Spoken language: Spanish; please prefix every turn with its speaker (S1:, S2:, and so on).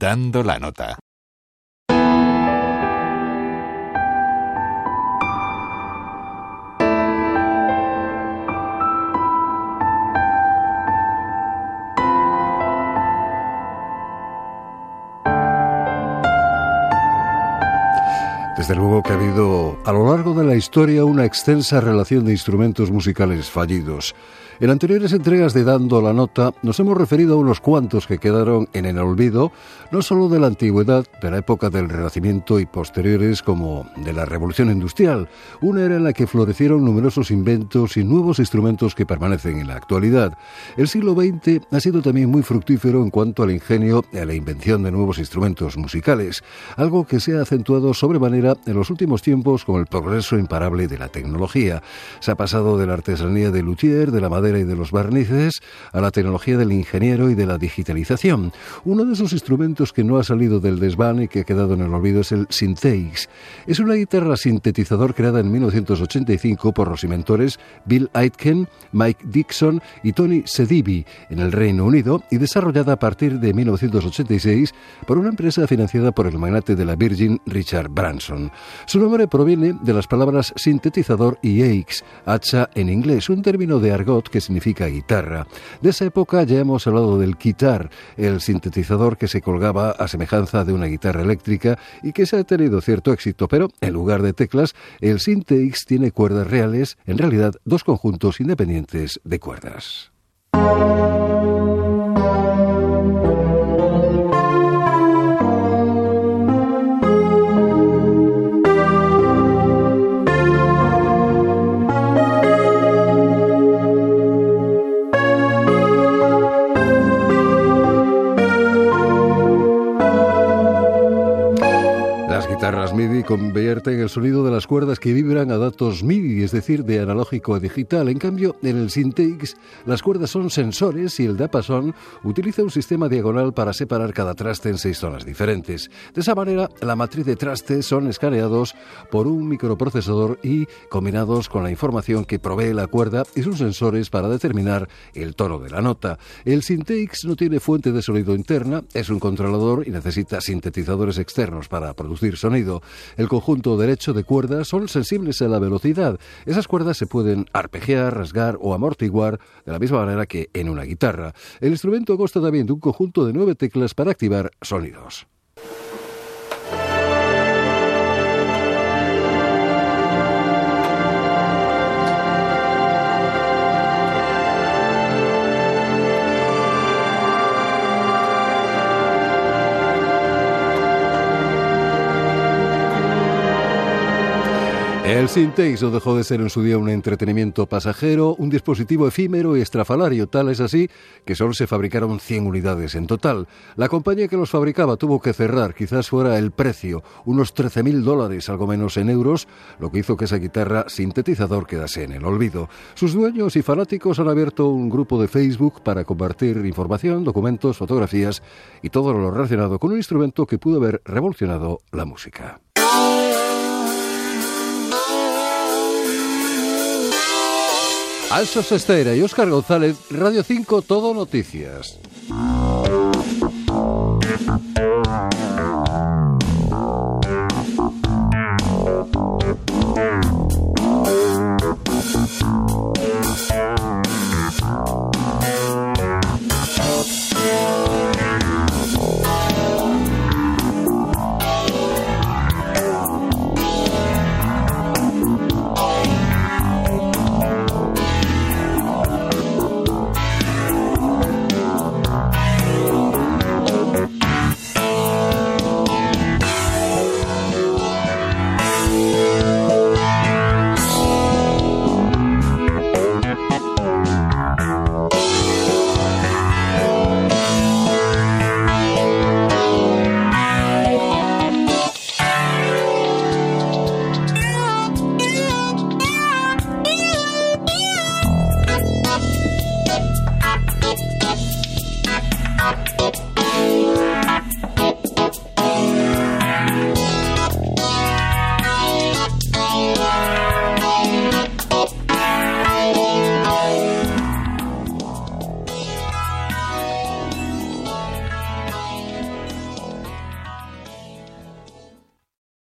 S1: Dando la nota.
S2: Desde luego que ha habido a lo largo de la historia una extensa relación de instrumentos musicales fallidos. En anteriores entregas de Dando la Nota nos hemos referido a unos cuantos que quedaron en el olvido, no solo de la antigüedad, de la época del Renacimiento y posteriores como de la Revolución Industrial, una era en la que florecieron numerosos inventos y nuevos instrumentos que permanecen en la actualidad. El siglo XX ha sido también muy fructífero en cuanto al ingenio y a la invención de nuevos instrumentos musicales, algo que se ha acentuado sobremanera en los últimos tiempos con el progreso imparable de la tecnología. Se ha pasado de la artesanía de luthier, de la madera y de los barnices a la tecnología del ingeniero y de la digitalización. Uno de esos instrumentos que no ha salido del desván y que ha quedado en el olvido es el Syntheix. Es una guitarra sintetizador creada en 1985 por los inventores Bill Aitken, Mike Dixon y Tony Sedibi en el Reino Unido y desarrollada a partir de 1986 por una empresa financiada por el magnate de la Virgin Richard Branson. Su nombre proviene de las palabras sintetizador y aix, hacha en inglés, un término de argot que significa guitarra. De esa época ya hemos hablado del guitar, el sintetizador que se colgaba a semejanza de una guitarra eléctrica y que se ha tenido cierto éxito, pero en lugar de teclas, el Syntheix tiene cuerdas reales, en realidad dos conjuntos independientes de cuerdas. MIDI convierten el sonido de las cuerdas que vibran a datos MIDI, es decir, de analógico a digital. En cambio, en el Synthix, las cuerdas son sensores y el diapason utiliza un sistema diagonal para separar cada traste en seis zonas diferentes. De esa manera, la matriz de trastes son escaneados por un microprocesador y combinados con la información que provee la cuerda y sus sensores para determinar el tono de la nota. El Synthix no tiene fuente de sonido interna, es un controlador y necesita sintetizadores externos para producir sonido. El conjunto derecho de cuerdas son sensibles a la velocidad. Esas cuerdas se pueden arpegiar, rasgar o amortiguar de la misma manera que en una guitarra. El instrumento consta también de un conjunto de nueve teclas para activar sonidos. El Syntex no dejó de ser en su día un entretenimiento pasajero, un dispositivo efímero y estrafalario, tal es así que solo se fabricaron 100 unidades en total. La compañía que los fabricaba tuvo que cerrar, quizás fuera el precio, unos 13.000 dólares, algo menos en euros, lo que hizo que esa guitarra sintetizador quedase en el olvido. Sus dueños y fanáticos han abierto un grupo de Facebook para compartir información, documentos, fotografías y todo lo relacionado con un instrumento que pudo haber revolucionado la música. Alsa Sestera y Óscar González, Radio 5 Todo Noticias.